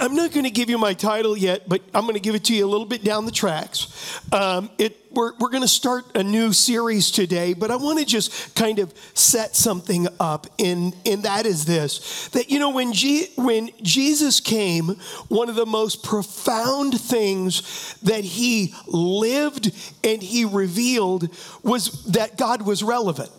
I'm not going to give you my title yet, but I'm going to give it to you a little bit down the tracks. Um, it, we're we're going to start a new series today, but I want to just kind of set something up, and, and that is this that, you know, when, G, when Jesus came, one of the most profound things that he lived and he revealed was that God was relevant,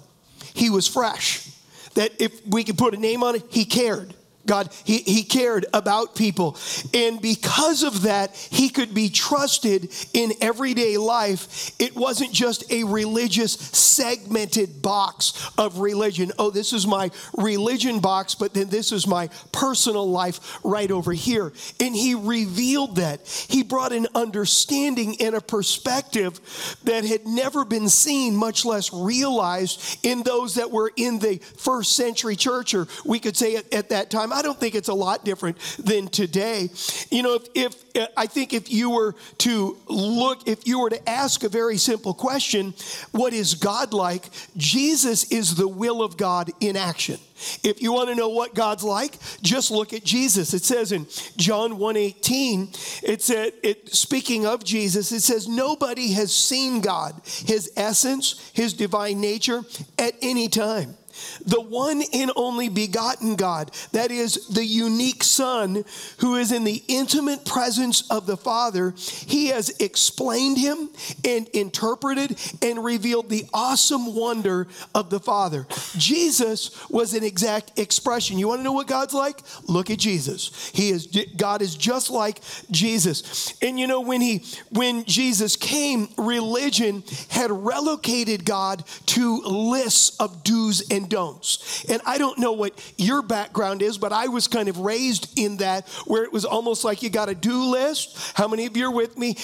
he was fresh. That if we could put a name on it, he cared. God, he, he cared about people. And because of that, he could be trusted in everyday life. It wasn't just a religious, segmented box of religion. Oh, this is my religion box, but then this is my personal life right over here. And he revealed that. He brought an understanding and a perspective that had never been seen, much less realized in those that were in the first century church, or we could say at, at that time. I don't think it's a lot different than today. You know, if, if I think if you were to look, if you were to ask a very simple question, what is God like? Jesus is the will of God in action. If you want to know what God's like, just look at Jesus. It says in John 1:18, it said it speaking of Jesus, it says nobody has seen God, his essence, his divine nature at any time the one and only begotten God, that is the unique Son who is in the intimate presence of the Father, he has explained him and interpreted and revealed the awesome wonder of the Father. Jesus was an exact expression. You want to know what God's like? Look at Jesus. He is God is just like Jesus. And you know when he when Jesus came, religion had relocated God to lists of do's and don'ts. And I don't know what your background is, but I was kind of raised in that where it was almost like you got a do list. How many of you are with me?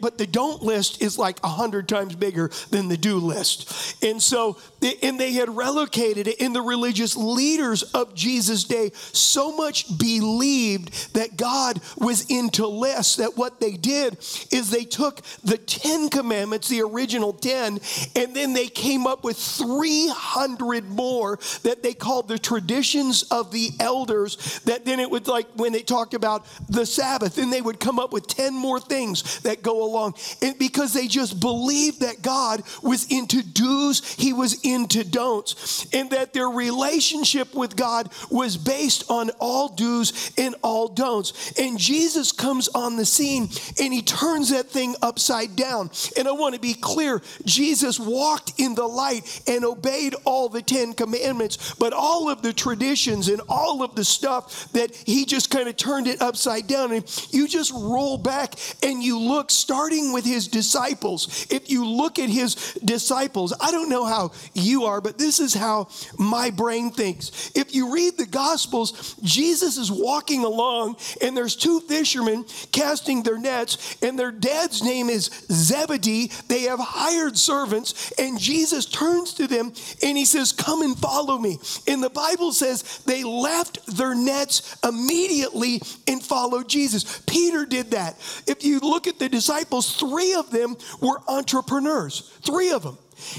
But the don't list is like a hundred times bigger than the do list. And so, and they had relocated it in the religious leaders of Jesus' day so much believed that God was into lists that what they did is they took the 10 commandments, the original 10, and then they came up with 300 more more that they called the traditions of the elders. That then it would like when they talked about the Sabbath, then they would come up with 10 more things that go along. And because they just believed that God was into do's, he was into don'ts, and that their relationship with God was based on all do's and all don'ts. And Jesus comes on the scene and he turns that thing upside down. And I want to be clear Jesus walked in the light and obeyed all the 10 Commandments, but all of the traditions and all of the stuff that he just kind of turned it upside down. And you just roll back and you look, starting with his disciples. If you look at his disciples, I don't know how you are, but this is how my brain thinks. If you read the Gospels, Jesus is walking along and there's two fishermen casting their nets, and their dad's name is Zebedee. They have hired servants, and Jesus turns to them and he says, Come and and follow me. And the Bible says they left their nets immediately and followed Jesus. Peter did that. If you look at the disciples, three of them were entrepreneurs, three of them.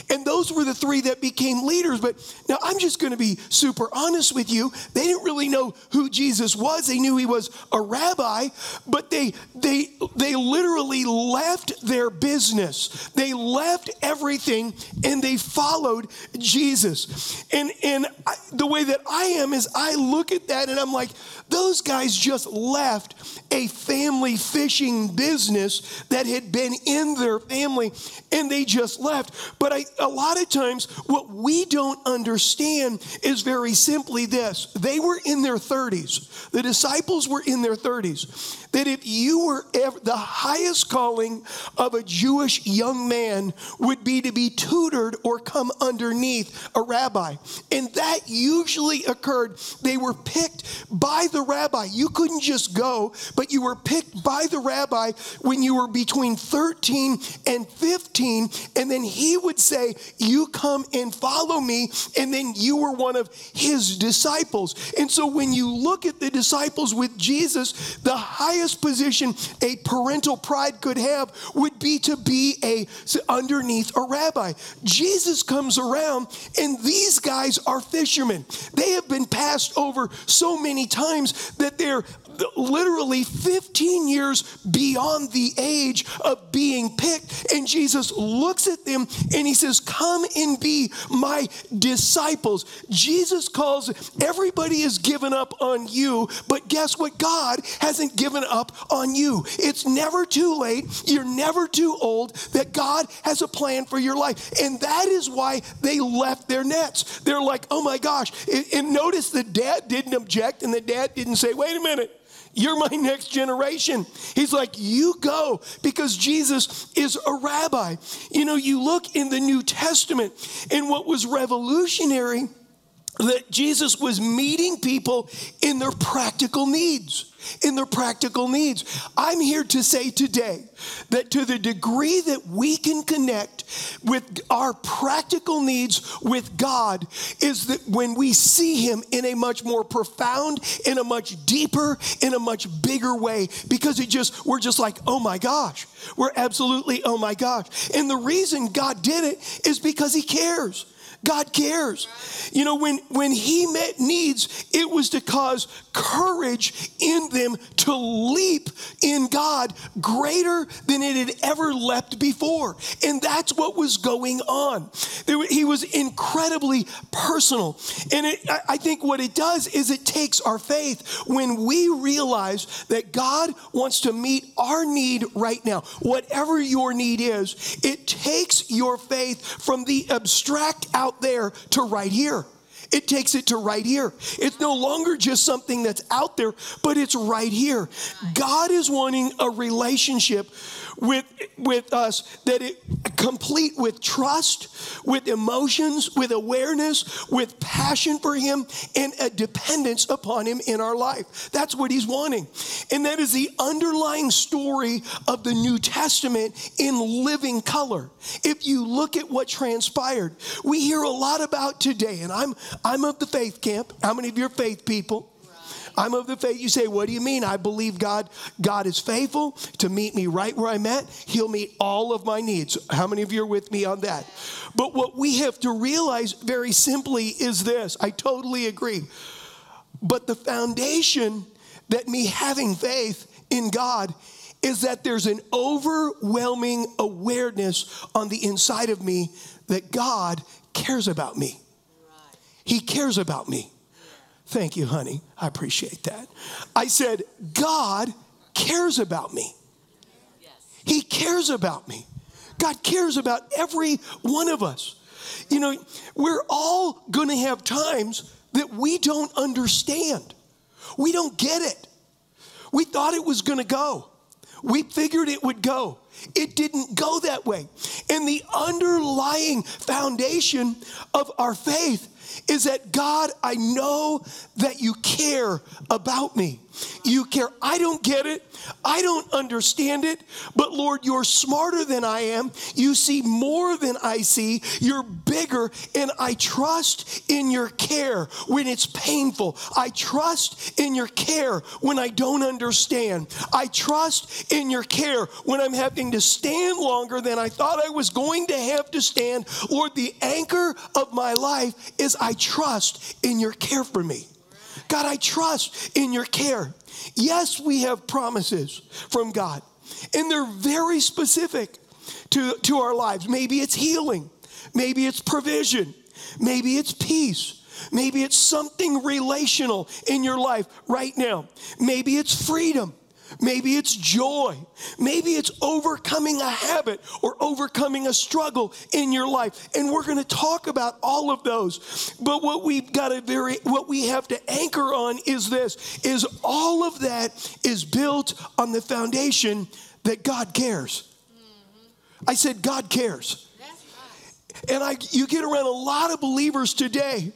And those were the three that became leaders. But now I'm just going to be super honest with you. They didn't really know who Jesus was. They knew he was a rabbi, but they they they literally left their business. They left everything and they followed Jesus. And and I, the way that I am is I look at that and I'm like, those guys just left a family fishing business that had been in their family and they just left. But I, a lot of times, what we don't understand is very simply this they were in their 30s, the disciples were in their 30s. That if you were ever, the highest calling of a Jewish young man would be to be tutored or come underneath a rabbi. And that usually occurred. They were picked by the rabbi. You couldn't just go, but you were picked by the rabbi when you were between 13 and 15. And then he would say, You come and follow me. And then you were one of his disciples. And so when you look at the disciples with Jesus, the highest position a parental pride could have would be to be a underneath a rabbi. Jesus comes around and these guys are fishermen. They have been passed over so many times that they're literally 15 years beyond the age of being picked. And Jesus looks at them and he says, Come and be my disciples. Jesus calls everybody has given up on you, but guess what? God hasn't given up on you. It's never too late. You're never too old that God has a plan for your life. And that is why they left their nets. They're like, oh my gosh. And notice the dad didn't object and the dad didn't say, wait a minute. You're my next generation. He's like, You go because Jesus is a rabbi. You know, you look in the New Testament, and what was revolutionary that Jesus was meeting people in their practical needs. In their practical needs. I'm here to say today that to the degree that we can connect with our practical needs with God, is that when we see Him in a much more profound, in a much deeper, in a much bigger way, because it just, we're just like, oh my gosh. We're absolutely, oh my gosh. And the reason God did it is because He cares. God cares. You know, when, when he met needs, it was to cause courage in them to leap in God greater than it had ever leapt before. And that's what was going on. He was incredibly personal. And it, I think what it does is it takes our faith when we realize that God wants to meet our need right now, whatever your need is, it takes your faith from the abstract out there to right here. It takes it to right here. It's no longer just something that's out there, but it's right here. God is wanting a relationship with, with us that it complete with trust, with emotions, with awareness, with passion for Him, and a dependence upon Him in our life. That's what He's wanting. And that is the underlying story of the New Testament in living color. If you look at what transpired, we hear a lot about today, and I'm I'm of the faith camp. How many of you are faith people? I'm of the faith. You say, what do you mean? I believe God, God is faithful to meet me right where I'm at. He'll meet all of my needs. How many of you are with me on that? But what we have to realize very simply is this. I totally agree. But the foundation that me having faith in God is that there's an overwhelming awareness on the inside of me that God cares about me. He cares about me. Thank you, honey. I appreciate that. I said, God cares about me. He cares about me. God cares about every one of us. You know, we're all going to have times that we don't understand. We don't get it. We thought it was going to go. We figured it would go. It didn't go that way. And the underlying foundation of our faith is that God, I know that you care about me. You care. I don't get it. I don't understand it. But Lord, you're smarter than I am. You see more than I see. You're bigger. And I trust in your care when it's painful. I trust in your care when I don't understand. I trust in your care when I'm having to stand longer than I thought I was going to have to stand. Lord, the anchor of my life is I trust in your care for me. God, I trust in your care. Yes, we have promises from God, and they're very specific to, to our lives. Maybe it's healing, maybe it's provision, maybe it's peace. Maybe it's something relational in your life right now. Maybe it's freedom. Maybe it's joy. Maybe it's overcoming a habit or overcoming a struggle in your life. And we're going to talk about all of those. But what we've got to very what we have to anchor on is this is all of that is built on the foundation that God cares. Mm-hmm. I said God cares. And I you get around a lot of believers today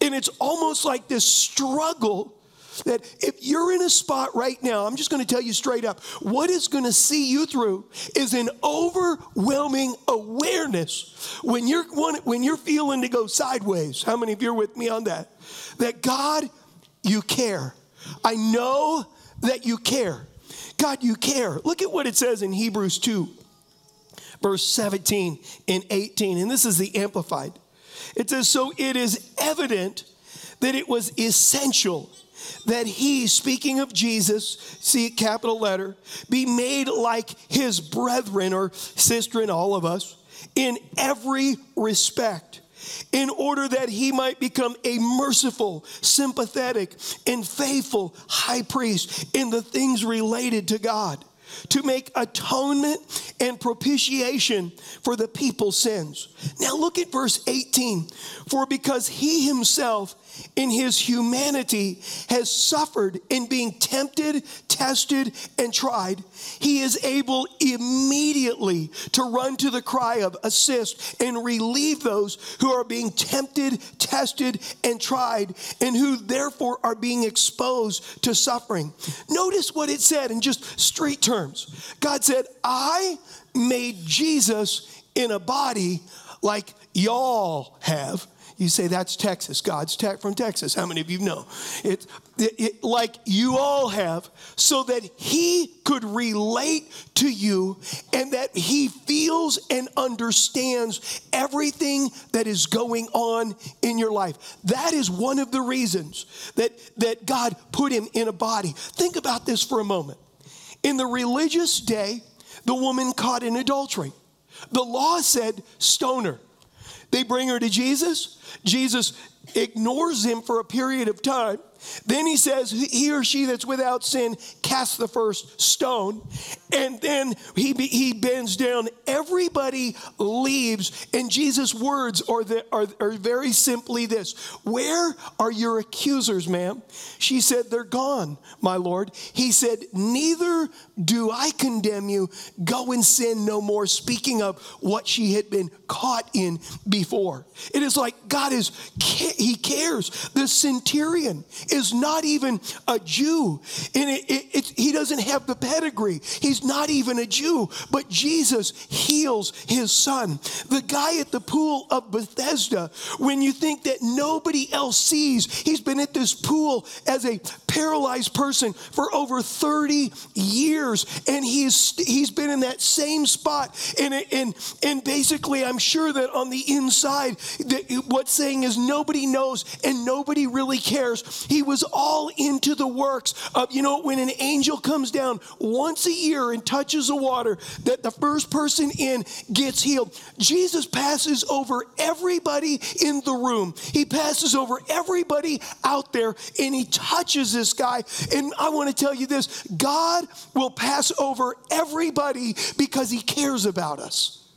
and it's almost like this struggle that if you're in a spot right now, I'm just going to tell you straight up, what is going to see you through is an overwhelming awareness when you're when you're feeling to go sideways. How many of you are with me on that? That God, you care. I know that you care. God, you care. Look at what it says in Hebrews 2, verse 17 and 18. And this is the Amplified. It says, So it is evident that it was essential that he, speaking of Jesus, see it capital letter, be made like his brethren or sister in all of us in every respect, in order that he might become a merciful, sympathetic, and faithful high priest in the things related to God to make atonement and propitiation for the people's sins. Now look at verse 18. For because he himself in his humanity has suffered in being tempted, tested, and tried, he is able immediately to run to the cry of assist and relieve those who are being tempted, tested, and tried, and who therefore are being exposed to suffering. Notice what it said in just straight terms God said, I made Jesus in a body like y'all have you say that's Texas. God's te- from Texas. How many of you know? It, it, it, like you all have, so that He could relate to you and that He feels and understands everything that is going on in your life. That is one of the reasons that, that God put Him in a body. Think about this for a moment. In the religious day, the woman caught in adultery, the law said, stone her. They bring her to Jesus. Jesus ignores him for a period of time. Then he says, He or she that's without sin, cast the first stone. And then he, he bends down. Everybody leaves. And Jesus' words are, the, are, are very simply this Where are your accusers, ma'am? She said, They're gone, my Lord. He said, Neither do I condemn you. Go and sin no more. Speaking of what she had been caught in before. It is like God is, He cares. The centurion is not even a Jew. And it, it, it, he doesn't have the pedigree. He's not even a Jew. But Jesus heals his son. The guy at the pool of Bethesda, when you think that nobody else sees, he's been at this pool as a paralyzed person for over 30 years. And he's, he's been in that same spot. And, and, and basically, I'm sure that on the inside, that what's saying is nobody knows and nobody really cares. He was all into the works of, you know, when an angel comes down once a year and touches the water, that the first person in gets healed. Jesus passes over everybody in the room, he passes over everybody out there, and he touches this guy. And I want to tell you this God will pass over everybody because he cares about us.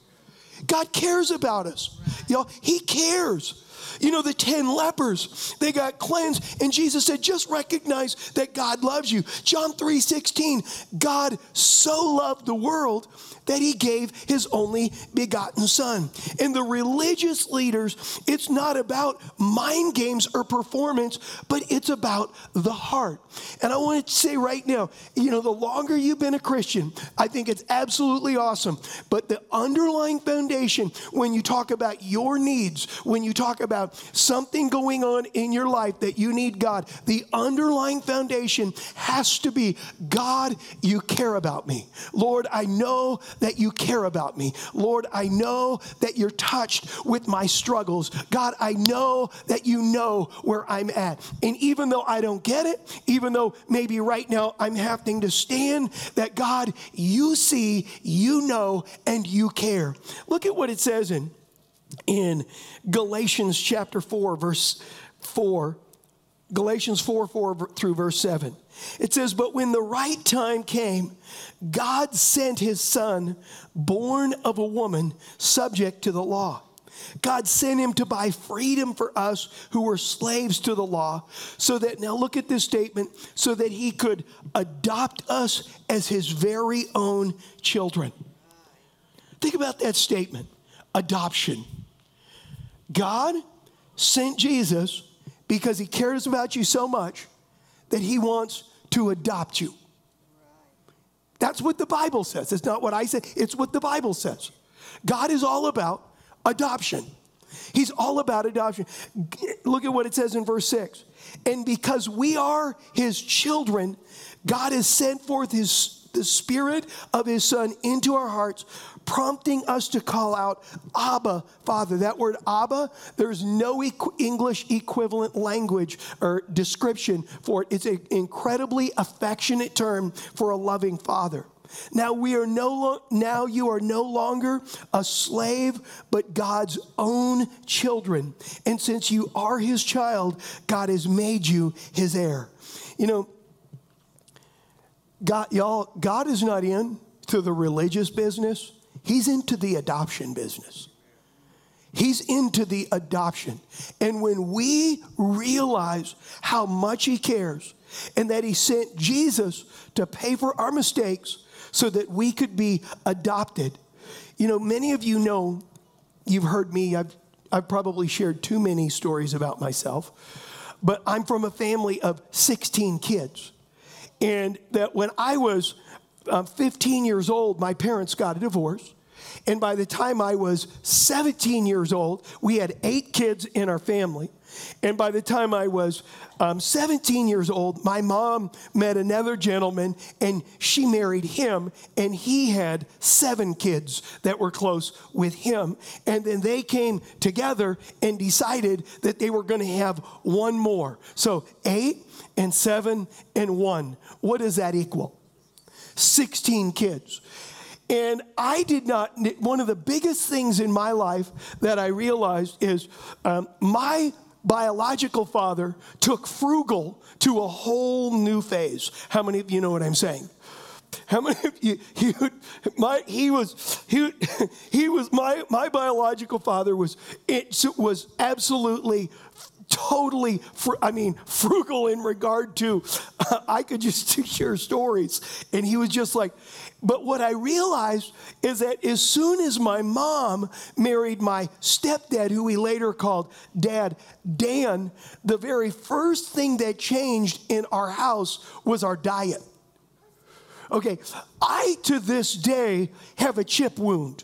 God cares about us. You know, he cares. You know, the 10 lepers, they got cleansed, and Jesus said, just recognize that God loves you. John 3 16, God so loved the world that he gave his only begotten son. And the religious leaders, it's not about mind games or performance, but it's about the heart. And I want to say right now, you know, the longer you've been a Christian, I think it's absolutely awesome. But the underlying foundation, when you talk about your needs, when you talk about something going on in your life that you need God, the underlying foundation has to be God, you care about me. Lord, I know that you care about me. Lord, I know that you're touched with my struggles. God, I know that you know where I'm at. And even though I don't get it, even though maybe right now I'm having to stand, that God, you see, you know, and you care. Look at what it says in, in Galatians chapter 4, verse 4 Galatians 4 4 through verse 7. It says, But when the right time came, God sent his son, born of a woman, subject to the law. God sent him to buy freedom for us who were slaves to the law, so that, now look at this statement, so that he could adopt us as his very own children. Think about that statement adoption. God sent Jesus because he cares about you so much that he wants to adopt you. That's what the Bible says. It's not what I say, it's what the Bible says. God is all about adoption. He's all about adoption. Look at what it says in verse 6. And because we are his children, God has sent forth his the spirit of his son into our hearts prompting us to call out abba father that word abba there's no equ- english equivalent language or description for it it's an incredibly affectionate term for a loving father now we are no lo- now you are no longer a slave but God's own children. And since you are his child, God has made you his heir. You know, God y'all God is not in to the religious business. He's into the adoption business. He's into the adoption. And when we realize how much He cares and that He sent Jesus to pay for our mistakes so that we could be adopted. You know, many of you know, you've heard me, I've, I've probably shared too many stories about myself, but I'm from a family of 16 kids. And that when I was um, 15 years old, my parents got a divorce. And by the time I was 17 years old, we had eight kids in our family. And by the time I was um, 17 years old, my mom met another gentleman and she married him, and he had seven kids that were close with him. And then they came together and decided that they were going to have one more. So eight and seven and one. What does that equal? 16 kids. And I did not, one of the biggest things in my life that I realized is um, my biological father took frugal to a whole new phase. How many of you know what I'm saying? How many of you, he, my, he was, he, he was, my, my biological father was, it was absolutely totally, fr- I mean, frugal in regard to, uh, I could just share stories. And he was just like, but what I realized is that as soon as my mom married my stepdad, who we later called Dad Dan, the very first thing that changed in our house was our diet. Okay, I to this day have a chip wound.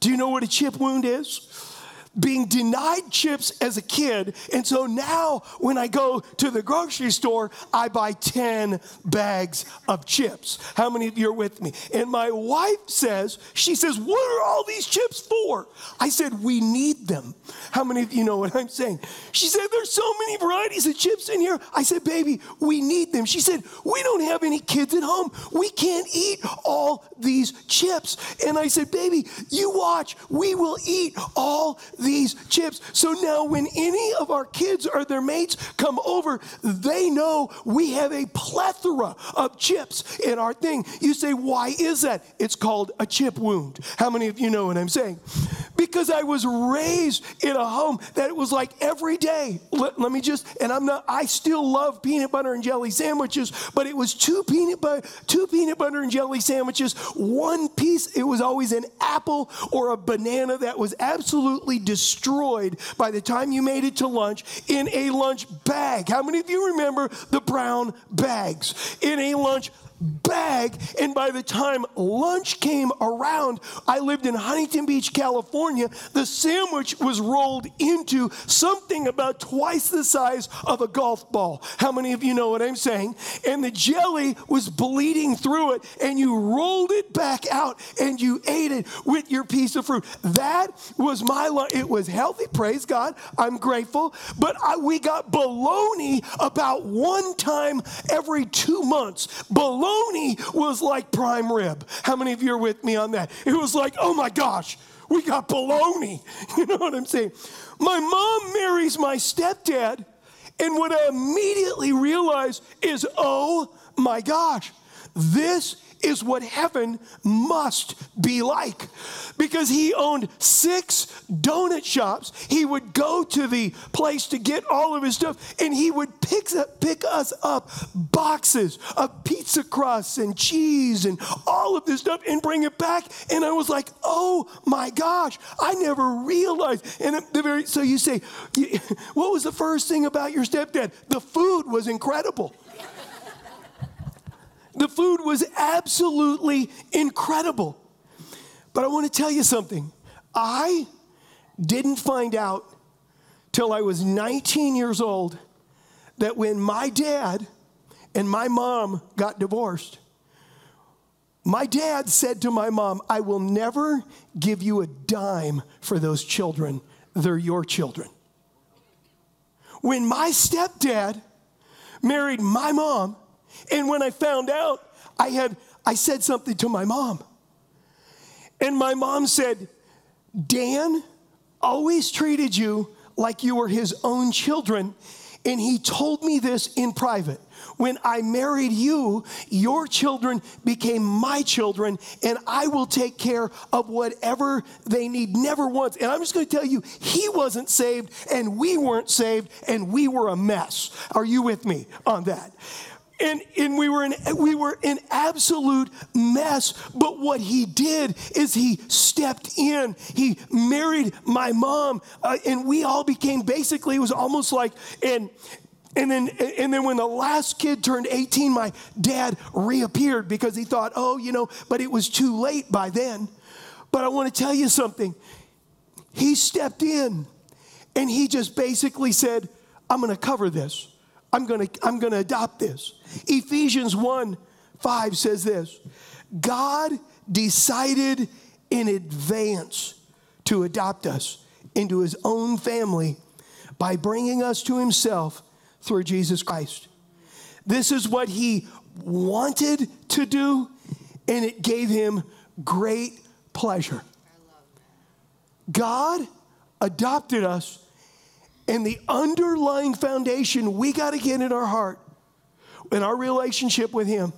Do you know what a chip wound is? Being denied chips as a kid. And so now when I go to the grocery store, I buy 10 bags of chips. How many of you are with me? And my wife says, she says, What are all these chips for? I said, We need them. How many of you know what I'm saying? She said, There's so many varieties of chips in here. I said, Baby, we need them. She said, We don't have any kids at home. We can't eat all these chips. And I said, Baby, you watch. We will eat all these chips. So now, when any of our kids or their mates come over, they know we have a plethora of chips in our thing. You say, why is that? It's called a chip wound. How many of you know what I'm saying? Because I was raised in a home that it was like every day. Let, let me just, and I'm not, I still love peanut butter and jelly sandwiches, but it was two peanut butter, two peanut butter and jelly sandwiches, one piece, it was always an apple or a banana that was absolutely destroyed by the time you made it to lunch in a lunch bag. How many of you remember the brown bags? In a lunch bag. And by the time lunch came around, I lived in Huntington Beach, California. The sandwich was rolled into something about twice the size of a golf ball. How many of you know what I'm saying? And the jelly was bleeding through it, and you rolled it back out and you ate it with your piece of fruit. That was my lunch. It was healthy, praise God. I'm grateful. But I, we got bologna about one time every two months. Bologna bologna was like prime rib. How many of you are with me on that? It was like, oh my gosh, we got bologna. You know what I'm saying? My mom marries my stepdad, And what I immediately realize is, oh my gosh, this is what heaven must be like. Because he owned six donut shops. He would go to the place to get all of his stuff, and he would pick, up, pick us up boxes of pizza crusts and cheese and all of this stuff and bring it back. And I was like, oh my gosh, I never realized. And the very, so you say, what was the first thing about your stepdad? The food was incredible. The food was absolutely incredible. But I want to tell you something. I didn't find out till I was 19 years old that when my dad and my mom got divorced, my dad said to my mom, I will never give you a dime for those children. They're your children. When my stepdad married my mom, and when I found out, I had I said something to my mom. And my mom said, "Dan always treated you like you were his own children, and he told me this in private. When I married you, your children became my children, and I will take care of whatever they need, never once. And I'm just going to tell you, he wasn't saved, and we weren't saved, and we were a mess. Are you with me on that? And, and we were in we were in absolute mess but what he did is he stepped in he married my mom uh, and we all became basically it was almost like and and then, and then when the last kid turned 18, my dad reappeared because he thought, oh, you know, but it was too late by then. But I want to tell you something. He stepped in and he just basically said, I'm going to cover this. I'm going to I'm going to adopt this. Ephesians 1 5 says this God decided in advance to adopt us into his own family by bringing us to himself through Jesus Christ. This is what he wanted to do, and it gave him great pleasure. God adopted us, and the underlying foundation we got to get in our heart in our relationship with Him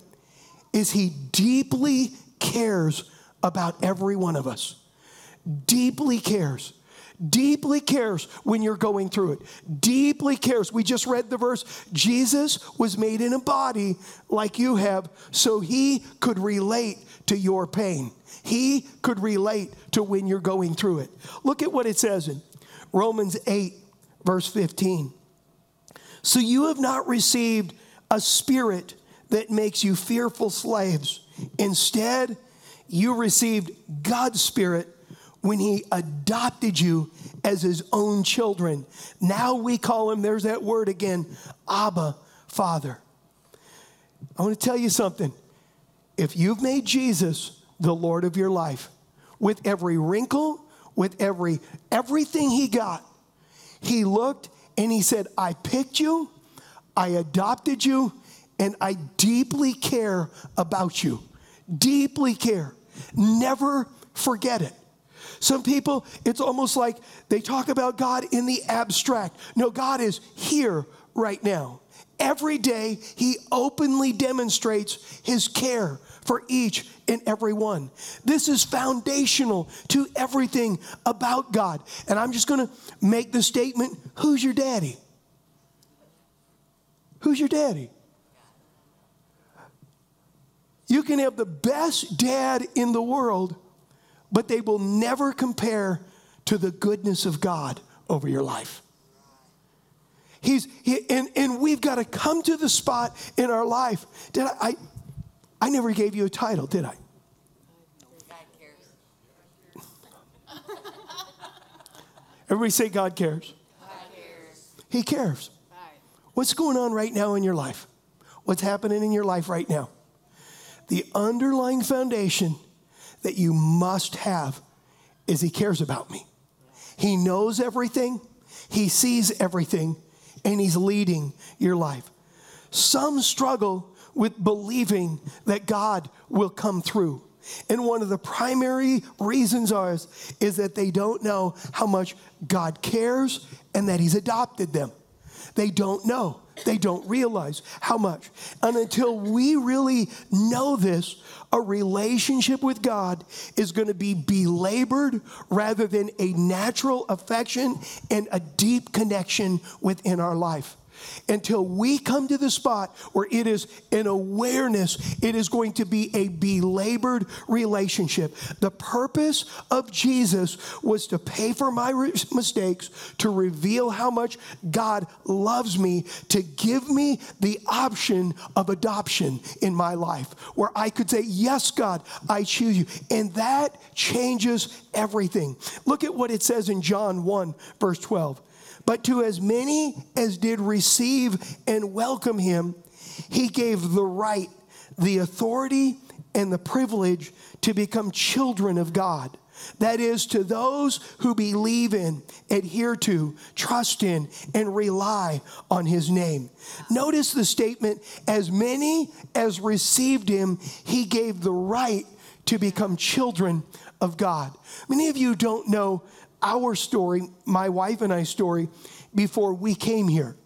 is He deeply cares about every one of us. Deeply cares. Deeply cares when you're going through it. Deeply cares. We just read the verse Jesus was made in a body like you have, so he could relate to your pain. He could relate to when you're going through it. Look at what it says in Romans 8, verse 15. So you have not received a spirit that makes you fearful slaves. Instead, you received God's spirit when he adopted you as his own children. Now we call him, there's that word again, Abba, Father. I want to tell you something. If you've made Jesus the Lord of your life, with every wrinkle, with every everything he got, he looked and he said, I picked you I adopted you and I deeply care about you. Deeply care. Never forget it. Some people, it's almost like they talk about God in the abstract. No, God is here right now. Every day, He openly demonstrates His care for each and every one. This is foundational to everything about God. And I'm just gonna make the statement who's your daddy? Who's your daddy? You can have the best dad in the world, but they will never compare to the goodness of God over your life. He's, he, and, and we've got to come to the spot in our life. Did I, I, I never gave you a title, did I? Everybody say God cares. God cares. He cares. What's going on right now in your life? What's happening in your life right now? The underlying foundation that you must have is He cares about me. He knows everything, He sees everything, and He's leading your life. Some struggle with believing that God will come through. And one of the primary reasons is, is that they don't know how much God cares and that He's adopted them. They don't know. They don't realize how much. And until we really know this, a relationship with God is going to be belabored rather than a natural affection and a deep connection within our life until we come to the spot where it is an awareness, it is going to be a belabored relationship. The purpose of Jesus was to pay for my mistakes, to reveal how much God loves me, to give me the option of adoption in my life, where I could say, Yes, God, I choose you. And that changes everything. Look at what it says in John 1, verse 12. But to as many as did receive and welcome him, he gave the right, the authority, and the privilege to become children of God. That is, to those who believe in, adhere to, trust in, and rely on his name. Notice the statement as many as received him, he gave the right to become children of God. Many of you don't know our story, my wife and I's story, before we came here,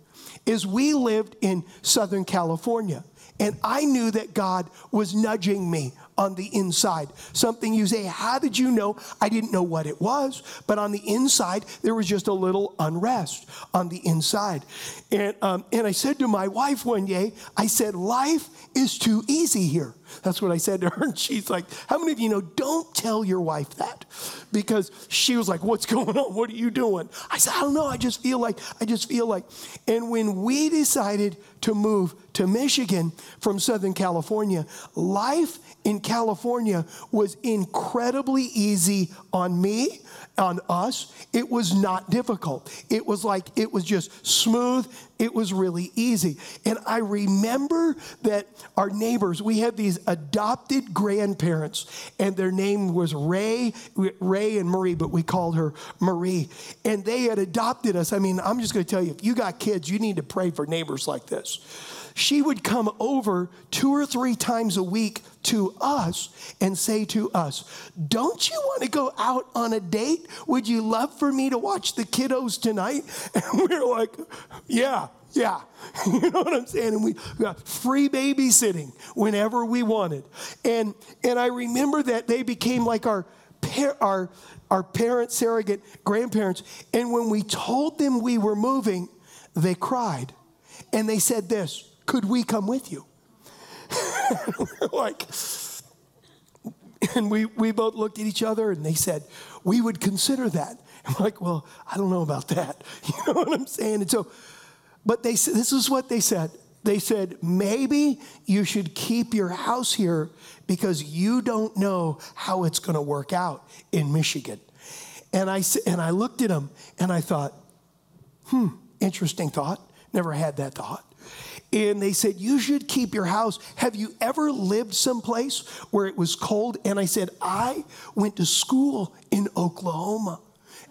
is we lived in Southern California. And I knew that God was nudging me on the inside. Something you say, How did you know? I didn't know what it was, but on the inside, there was just a little unrest on the inside. And, um, and I said to my wife one day, I said, Life is too easy here. That's what I said to her. And she's like, How many of you know, don't tell your wife that? Because she was like, What's going on? What are you doing? I said, I don't know. I just feel like, I just feel like. And when we decided to move to Michigan from Southern California, life in California was incredibly easy on me, on us. It was not difficult. It was like, it was just smooth. It was really easy. And I remember that our neighbors, we had these adopted grandparents, and their name was Ray, Ray and Marie, but we called her Marie. And they had adopted us. I mean, I'm just going to tell you, if you got kids, you need to pray for neighbors like this she would come over two or three times a week to us and say to us, Don't you want to go out on a date? Would you love for me to watch the kiddos tonight? And we are like, Yeah, yeah. You know what I'm saying? And we got free babysitting whenever we wanted. And and I remember that they became like our our our parents, surrogate grandparents. And when we told them we were moving, they cried. And they said this could we come with you? We're like, and we, we both looked at each other and they said, we would consider that. And we're like, well, I don't know about that. You know what I'm saying? And so, but they said, this is what they said. They said, maybe you should keep your house here because you don't know how it's going to work out in Michigan. And I, and I looked at them and I thought, hmm, interesting thought. Never had that thought and they said, You should keep your house. Have you ever lived someplace where it was cold? And I said, I went to school in Oklahoma,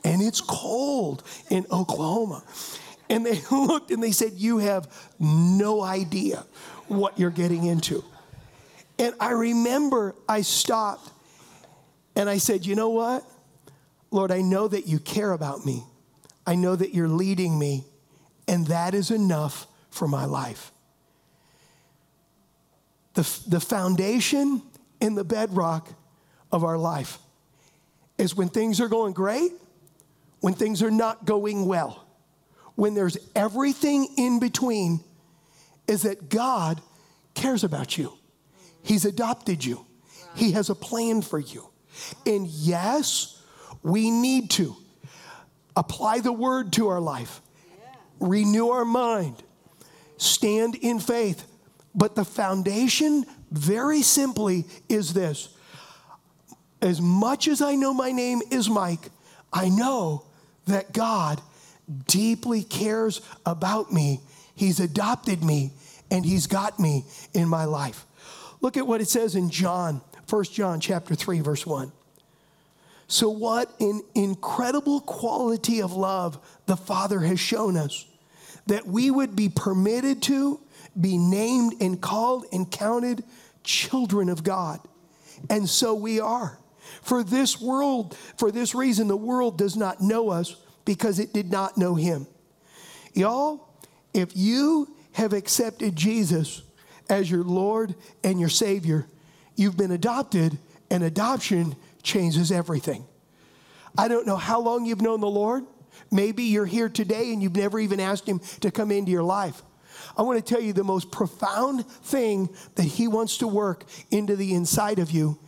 and it's cold in Oklahoma. And they looked and they said, You have no idea what you're getting into. And I remember I stopped and I said, You know what? Lord, I know that you care about me. I know that you're leading me, and that is enough for my life. The, the foundation and the bedrock of our life is when things are going great, when things are not going well, when there's everything in between, is that God cares about you. He's adopted you, He has a plan for you. And yes, we need to apply the word to our life, renew our mind, stand in faith. But the foundation, very simply, is this as much as I know my name is Mike, I know that God deeply cares about me. He's adopted me and he's got me in my life. Look at what it says in John, 1 John chapter 3 verse 1. So what an incredible quality of love the Father has shown us that we would be permitted to be named and called and counted children of God. And so we are. For this world, for this reason, the world does not know us because it did not know him. Y'all, If you have accepted Jesus as your Lord and your Savior, you've been adopted, and adoption changes everything. I don't know how long you've known the Lord. Maybe you're here today and you've never even asked Him to come into your life. I want to tell you the most profound thing that He wants to work into the inside of you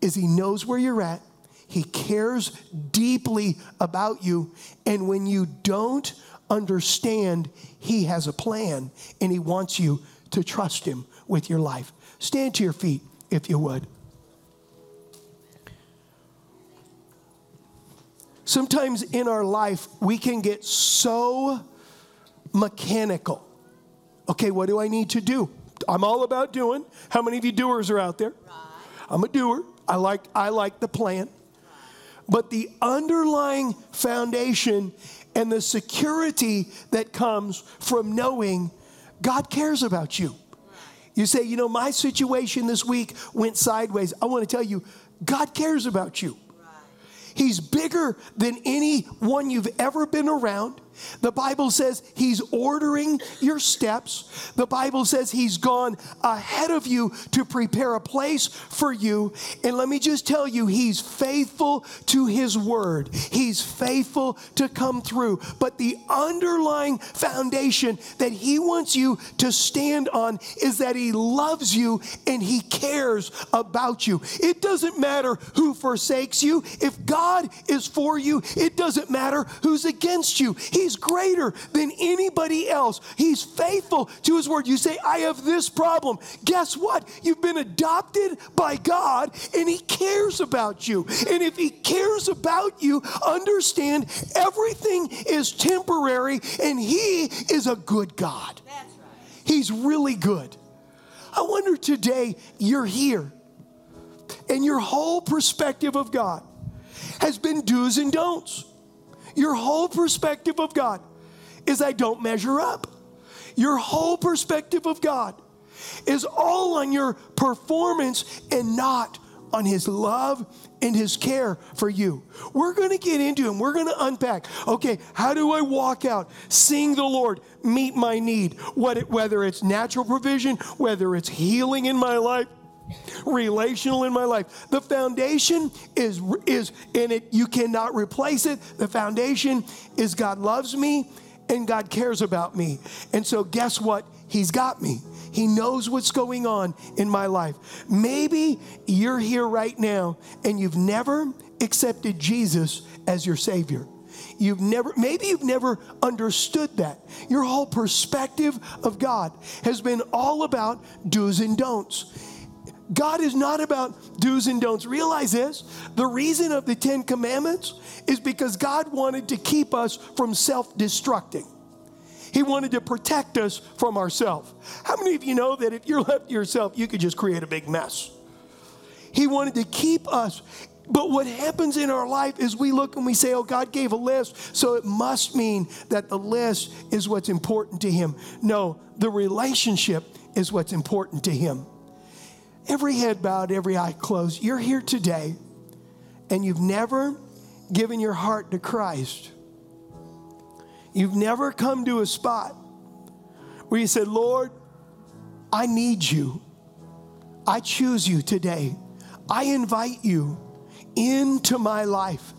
is He knows where you're at. He cares deeply about you. And when you don't understand, He has a plan and He wants you to trust Him with your life. Stand to your feet if you would. Sometimes in our life, we can get so mechanical. Okay, what do I need to do? I'm all about doing. How many of you doers are out there? I'm a doer. I like I like the plan. But the underlying foundation and the security that comes from knowing God cares about you. You say, you know, my situation this week went sideways. I want to tell you, God cares about you. He's bigger than anyone you've ever been around. The Bible says He's ordering your steps. The Bible says He's gone ahead of you to prepare a place for you. And let me just tell you, He's faithful to His word, He's faithful to come through. But the underlying foundation that He wants you to stand on is that He loves you and He cares about you. It doesn't matter who forsakes you, if God is for you, it doesn't matter who's against you. He He's greater than anybody else. He's faithful to His word. You say, I have this problem. Guess what? You've been adopted by God and He cares about you. And if He cares about you, understand everything is temporary and He is a good God. Right. He's really good. I wonder today you're here and your whole perspective of God has been do's and don'ts. Your whole perspective of God is I don't measure up. Your whole perspective of God is all on your performance and not on his love and his care for you. We're going to get into him. We're going to unpack. Okay, how do I walk out, seeing the Lord meet my need? What, whether it's natural provision, whether it's healing in my life, relational in my life. The foundation is is in it. You cannot replace it. The foundation is God loves me and God cares about me. And so guess what? He's got me. He knows what's going on in my life. Maybe you're here right now and you've never accepted Jesus as your savior. You've never, maybe you've never understood that. Your whole perspective of God has been all about do's and don'ts. God is not about do's and don'ts. Realize this the reason of the Ten Commandments is because God wanted to keep us from self destructing. He wanted to protect us from ourselves. How many of you know that if you're left to yourself, you could just create a big mess? He wanted to keep us. But what happens in our life is we look and we say, oh, God gave a list, so it must mean that the list is what's important to Him. No, the relationship is what's important to Him every head bowed, every eye closed, you're here today and you've never given your heart to Christ. You've never come to a spot where you said, Lord, I need you. I choose you today. I invite you into my life.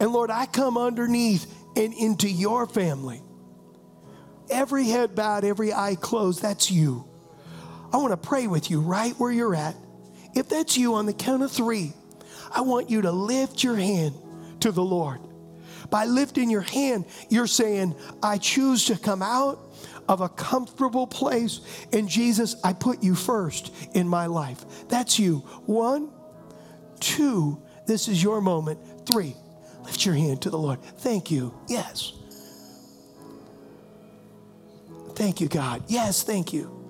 And Lord, I come underneath and into your family. Every head bowed, every eye closed, that's you. I want to pray with you right where you're at. If that's you on the count of three, I want you to lift your hand to the Lord. By lifting your hand, you're saying, I choose to come out of a comfortable place. And Jesus, I put you first in my life. That's you. One, two, this is your moment. Three, lift your hand to the Lord. Thank you. Yes. Thank you, God. Yes, thank you.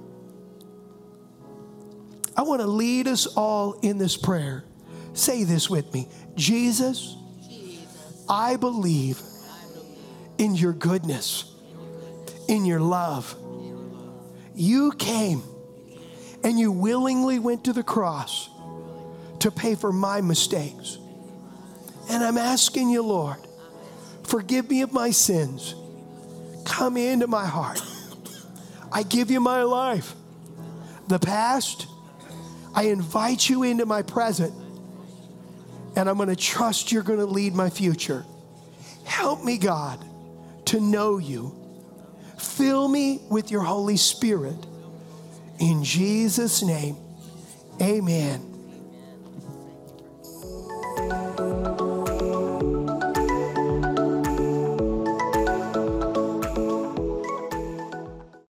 I want to lead us all in this prayer. Say this with me Jesus, I believe in your goodness, in your love. You came and you willingly went to the cross to pay for my mistakes. And I'm asking you, Lord, forgive me of my sins. Come into my heart. I give you my life. The past, I invite you into my present, and I'm going to trust you're going to lead my future. Help me, God, to know you. Fill me with your Holy Spirit. In Jesus' name, amen.